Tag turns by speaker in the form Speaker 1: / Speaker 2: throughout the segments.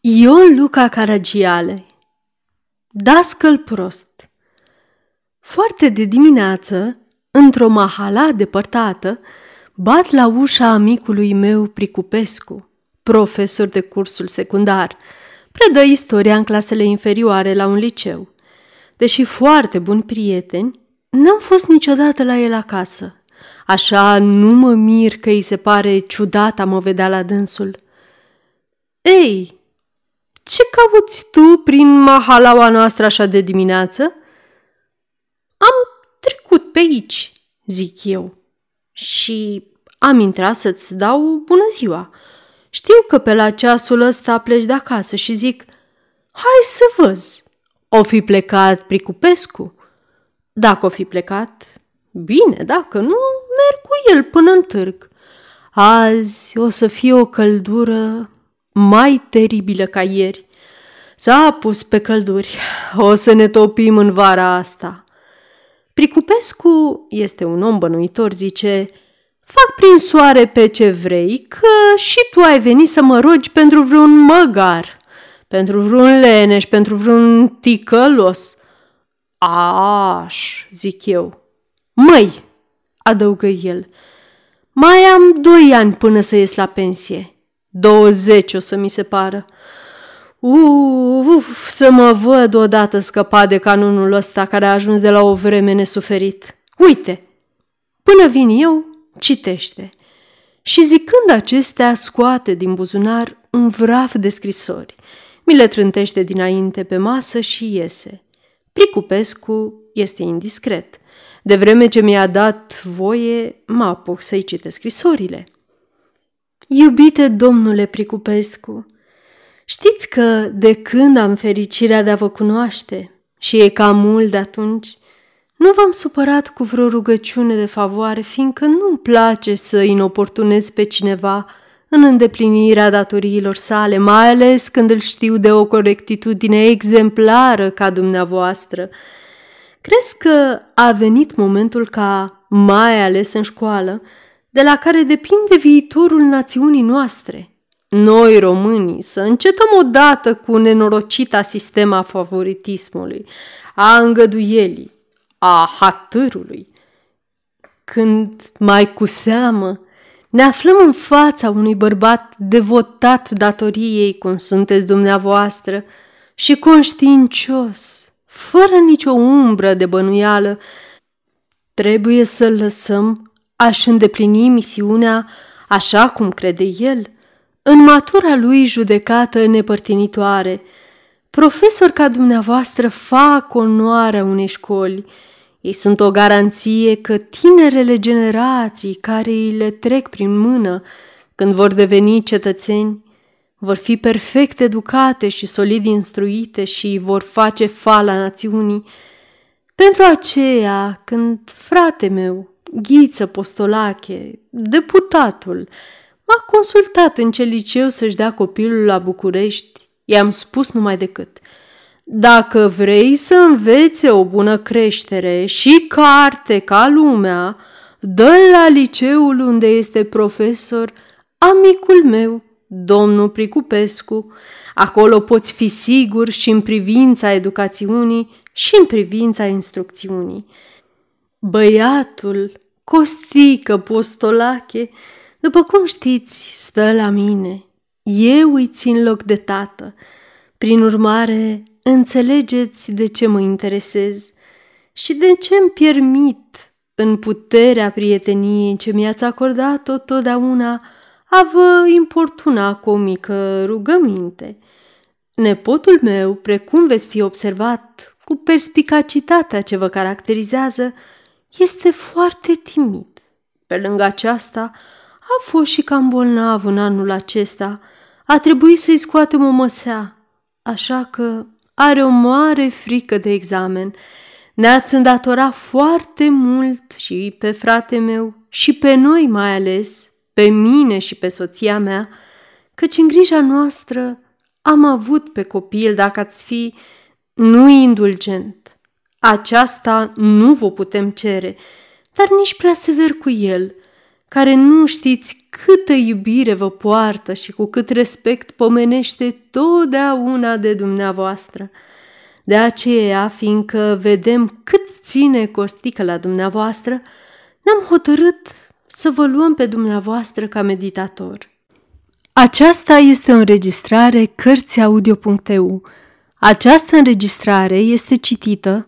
Speaker 1: Ion Luca Caragiale Dascăl prost Foarte de dimineață, într-o mahala depărtată, bat la ușa amicului meu Pricupescu, profesor de cursul secundar. Predă istoria în clasele inferioare la un liceu. Deși foarte buni prieteni, n-am fost niciodată la el acasă. Așa nu mă mir că îi se pare ciudat a mă vedea la dânsul. Ei, ce cauți tu prin mahalaua noastră așa de dimineață? Am trecut pe aici, zic eu. Și am intrat să-ți dau bună ziua. Știu că pe la ceasul ăsta pleci de acasă și zic, hai să văz. O fi plecat Pricupescu? Dacă o fi plecat, bine, dacă nu, merg cu el până în târg. Azi o să fie o căldură mai teribilă ca ieri. S-a pus pe călduri. O să ne topim în vara asta. Pricupescu este un om bănuitor, zice, fac prin soare pe ce vrei, că și tu ai venit să mă rogi pentru vreun măgar, pentru vreun leneș, pentru vreun ticălos. Aș, zic eu. Măi, adăugă el, mai am doi ani până să ies la pensie. Douăzeci o să mi se pară. Uf, uf, să mă văd odată scăpat de canonul ăsta care a ajuns de la o vreme nesuferit. Uite, până vin eu, citește. Și zicând acestea, scoate din buzunar un vraf de scrisori. Mi le trântește dinainte pe masă și iese. Pricupescu este indiscret. De vreme ce mi-a dat voie, mă apuc să-i citesc scrisorile. Iubite domnule Pricupescu, Știți că de când am fericirea de a vă cunoaște și e cam mult de atunci, nu v-am supărat cu vreo rugăciune de favoare, fiindcă nu-mi place să inoportunez pe cineva în îndeplinirea datoriilor sale, mai ales când îl știu de o corectitudine exemplară ca dumneavoastră. Crezi că a venit momentul ca, mai ales în școală, de la care depinde viitorul națiunii noastre – noi, românii, să încetăm odată cu nenorocita sistema favoritismului, a îngăduielii, a hatârului. Când mai cu seamă ne aflăm în fața unui bărbat devotat datoriei, cum sunteți dumneavoastră, și conștiincios, fără nicio umbră de bănuială, trebuie să-l lăsăm aș îndeplini misiunea așa cum crede el – în matura lui judecată nepărtinitoare, profesori ca dumneavoastră fac onoarea unei școli. Ei sunt o garanție că tinerele generații care îi le trec prin mână când vor deveni cetățeni vor fi perfect educate și solid instruite și vor face fala națiunii. Pentru aceea, când frate meu, Ghiță Postolache, deputatul, M-a consultat în ce liceu să-și dea copilul la București. I-am spus numai decât. Dacă vrei să învețe o bună creștere și carte ca lumea, dă la liceul unde este profesor amicul meu, domnul Pricupescu. Acolo poți fi sigur și în privința educațiunii și în privința instrucțiunii. Băiatul, Costică Postolache, după cum știți, stă la mine. Eu îi țin loc de tată. Prin urmare, înțelegeți de ce mă interesez și de ce îmi permit, în puterea prieteniei ce mi-ați acordat-o totdeauna, a vă importuna cu o mică rugăminte. Nepotul meu, precum veți fi observat, cu perspicacitatea ce vă caracterizează, este foarte timid. Pe lângă aceasta, a fost și cam bolnav în anul acesta. A trebuit să-i scoatem o măsea, așa că are o mare frică de examen. Ne-ați îndatorat foarte mult și pe frate meu și pe noi mai ales, pe mine și pe soția mea, căci în grija noastră am avut pe copil dacă ați fi nu indulgent. Aceasta nu vă putem cere, dar nici prea sever cu el – care nu știți câtă iubire vă poartă și cu cât respect pomenește totdeauna de dumneavoastră. De aceea, fiindcă vedem cât ține costică la dumneavoastră, ne-am hotărât să vă luăm pe dumneavoastră ca meditator. Aceasta este o înregistrare Cărțiaudio.eu. Această înregistrare este citită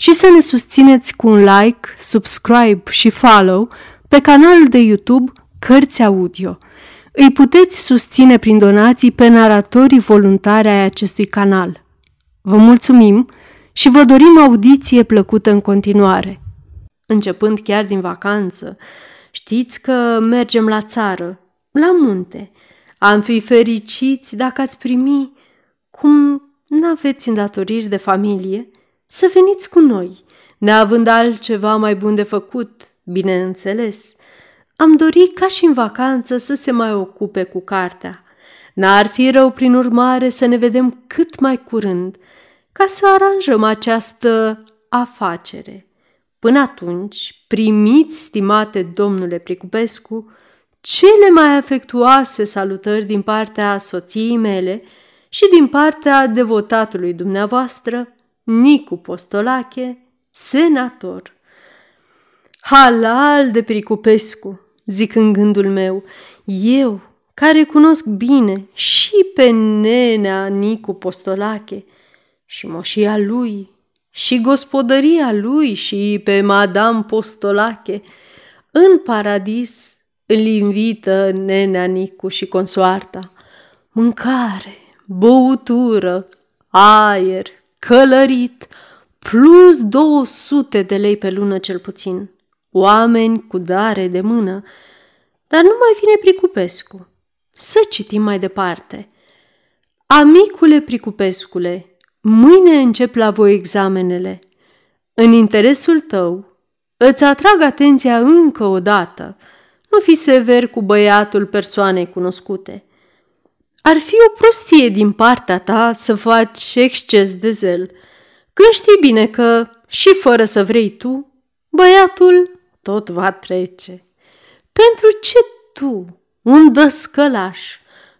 Speaker 1: și să ne susțineți cu un like, subscribe și follow pe canalul de YouTube Cărți Audio. Îi puteți susține prin donații pe naratorii voluntari ai acestui canal. Vă mulțumim și vă dorim audiție plăcută în continuare. Începând chiar din vacanță, știți că mergem la țară, la munte. Am fi fericiți dacă ați primi, cum n-aveți îndatoriri de familie, să veniți cu noi, neavând altceva mai bun de făcut, bineînțeles. Am dorit ca și în vacanță să se mai ocupe cu cartea. N-ar fi rău, prin urmare, să ne vedem cât mai curând, ca să aranjăm această afacere. Până atunci, primiți, stimate domnule Pricupescu, cele mai afectuoase salutări din partea soției mele și din partea devotatului dumneavoastră, Nicu Postolache, senator. Halal de Pricupescu, zic în gândul meu, eu, care cunosc bine și pe nenea Nicu Postolache și moșia lui și gospodăria lui și pe Madame Postolache, în paradis îl invită nenea Nicu și consoarta. Mâncare, băutură, aer, călărit, plus 200 de lei pe lună cel puțin oameni cu dare de mână, dar nu mai vine Pricupescu. Să citim mai departe. Amicule Pricupescule, mâine încep la voi examenele. În interesul tău, îți atrag atenția încă o dată. Nu fi sever cu băiatul persoanei cunoscute. Ar fi o prostie din partea ta să faci exces de zel, când știi bine că, și fără să vrei tu, băiatul tot va trece. Pentru ce tu, un dăscălaș,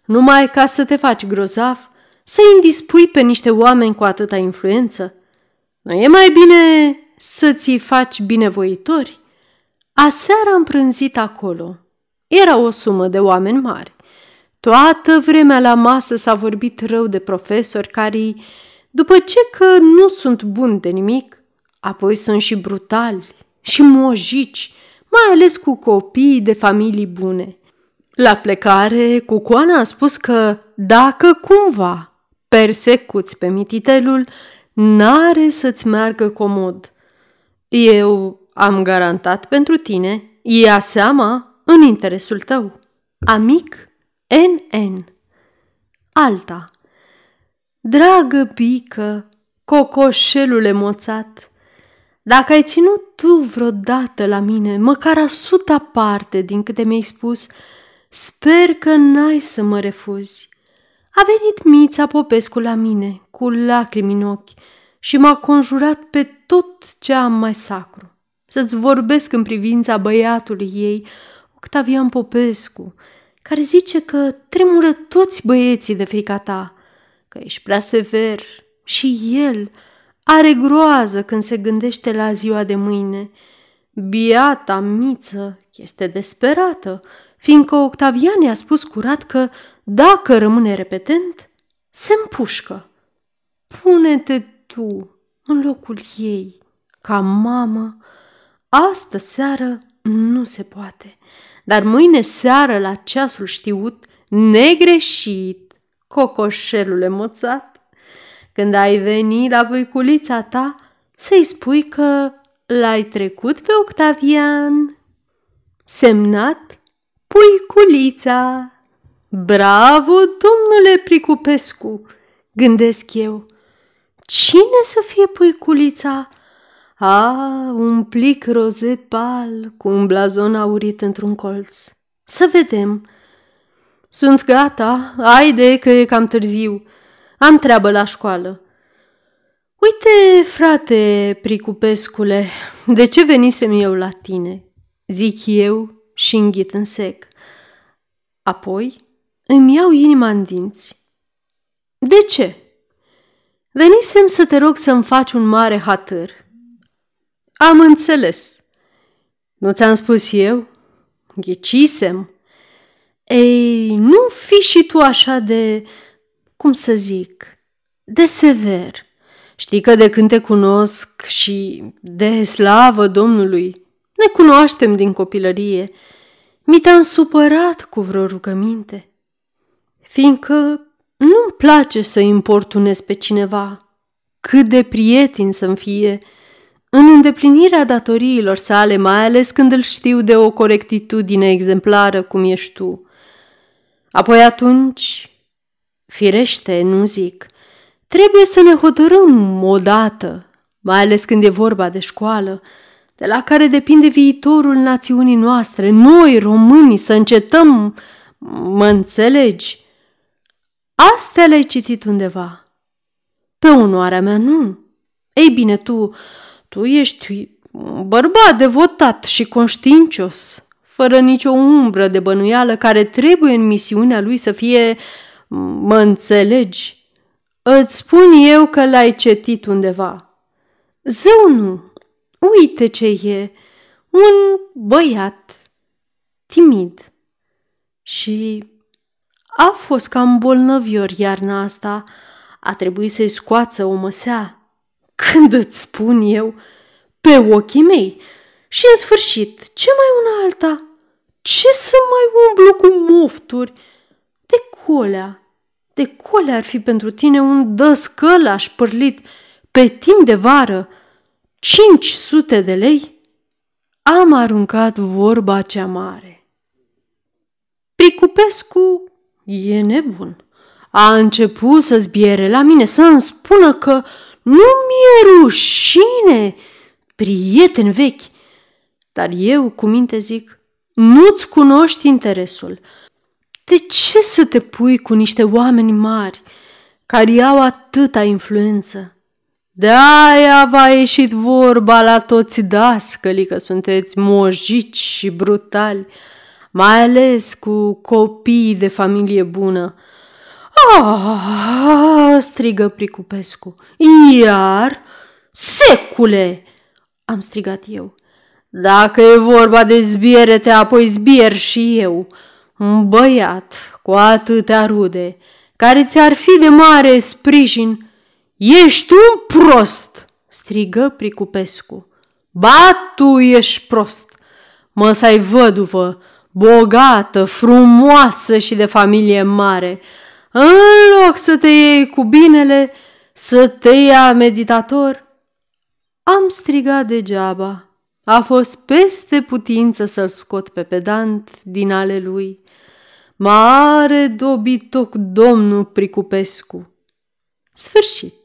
Speaker 1: numai ca să te faci grozav, să indispui pe niște oameni cu atâta influență? Nu e mai bine să ți faci binevoitori? Aseară am prânzit acolo. Era o sumă de oameni mari. Toată vremea la masă s-a vorbit rău de profesori care, după ce că nu sunt buni de nimic, apoi sunt și brutali, și mojici, mai ales cu copii de familii bune. La plecare, Cucoana a spus că dacă cumva persecuți pe mititelul, n-are să-ți meargă comod. Eu am garantat pentru tine, ia seama în interesul tău. Amic NN Alta Dragă pică, cocoșelul emoțat, dacă ai ținut tu vreodată la mine, măcar a suta parte din câte mi-ai spus, sper că n-ai să mă refuzi. A venit Mița Popescu la mine, cu lacrimi în ochi, și m-a conjurat pe tot ce am mai sacru. Să-ți vorbesc în privința băiatului ei, Octavian Popescu, care zice că tremură toți băieții de frica ta, că ești prea sever și el, are groază când se gândește la ziua de mâine. Biata miță este desperată, fiindcă Octavian i-a spus curat că, dacă rămâne repetent, se împușcă. Pune-te tu în locul ei, ca mamă. Astă seară nu se poate, dar mâine seară la ceasul știut, negreșit, cocoșelul emoțat, când ai veni la buiculița ta, să-i spui că l-ai trecut pe Octavian. Semnat Puiculița! Bravo, domnule Pricupescu, gândesc eu. Cine să fie puiculița? A, un plic roze pal cu un blazon aurit într-un colț. Să vedem. Sunt gata, haide că e cam târziu. Am treabă la școală. Uite, frate Pricupescule, de ce venisem eu la tine? Zic eu și înghit în sec. Apoi îmi iau inima în dinți. De ce? Venisem să te rog să-mi faci un mare hatăr. Am înțeles. Nu ți-am spus eu? Ghicisem. Ei, nu fi și tu așa de, cum să zic, de sever. Știi că de când te cunosc și de slavă Domnului, ne cunoaștem din copilărie, mi te-am supărat cu vreo rugăminte, fiindcă nu-mi place să importunez pe cineva, cât de prieten să-mi fie, în îndeplinirea datoriilor sale, mai ales când îl știu de o corectitudine exemplară cum ești tu. Apoi atunci, firește, nu zic, trebuie să ne hotărâm odată, mai ales când e vorba de școală, de la care depinde viitorul națiunii noastre, noi, românii, să încetăm, mă înțelegi? Astea le-ai citit undeva. Pe onoarea mea, nu. Ei bine, tu, tu ești un bărbat devotat și conștiincios, fără nicio umbră de bănuială care trebuie în misiunea lui să fie, mă înțelegi, îți spun eu că l-ai citit undeva. Zău nu, uite ce e, un băiat timid și a fost cam bolnăvior iarna asta, a trebuit să-i scoață o măsea. Când îți spun eu, pe ochii mei, și în sfârșit, ce mai una alta? Ce să mai umblu cu mofturi? De colea, de colea ar fi pentru tine un dăscălaș pârlit pe timp de vară, 500 de lei? Am aruncat vorba cea mare. Pricupescu e nebun. A început să zbiere la mine, să-mi spună că nu mi-e rușine, prieten vechi. Dar eu, cu minte zic, nu-ți cunoști interesul. De ce să te pui cu niște oameni mari care au atâta influență? De-aia v-a ieșit vorba la toți dascălii că sunteți mojici și brutali, mai ales cu copii de familie bună. Ah, strigă Pricupescu. Iar? Secule! Am strigat eu. Dacă e vorba de zbierete, apoi zbier și eu. Un băiat cu atâtea rude, care ți-ar fi de mare sprijin, Ești un prost!" strigă Pricupescu. Ba, tu ești prost! Măsai văduvă, bogată, frumoasă și de familie mare. În loc să te iei cu binele, să te ia meditator, am strigat degeaba. A fost peste putință să-l scot pe pedant din ale lui. Mare dobitoc domnul Pricupescu. Sfârșit.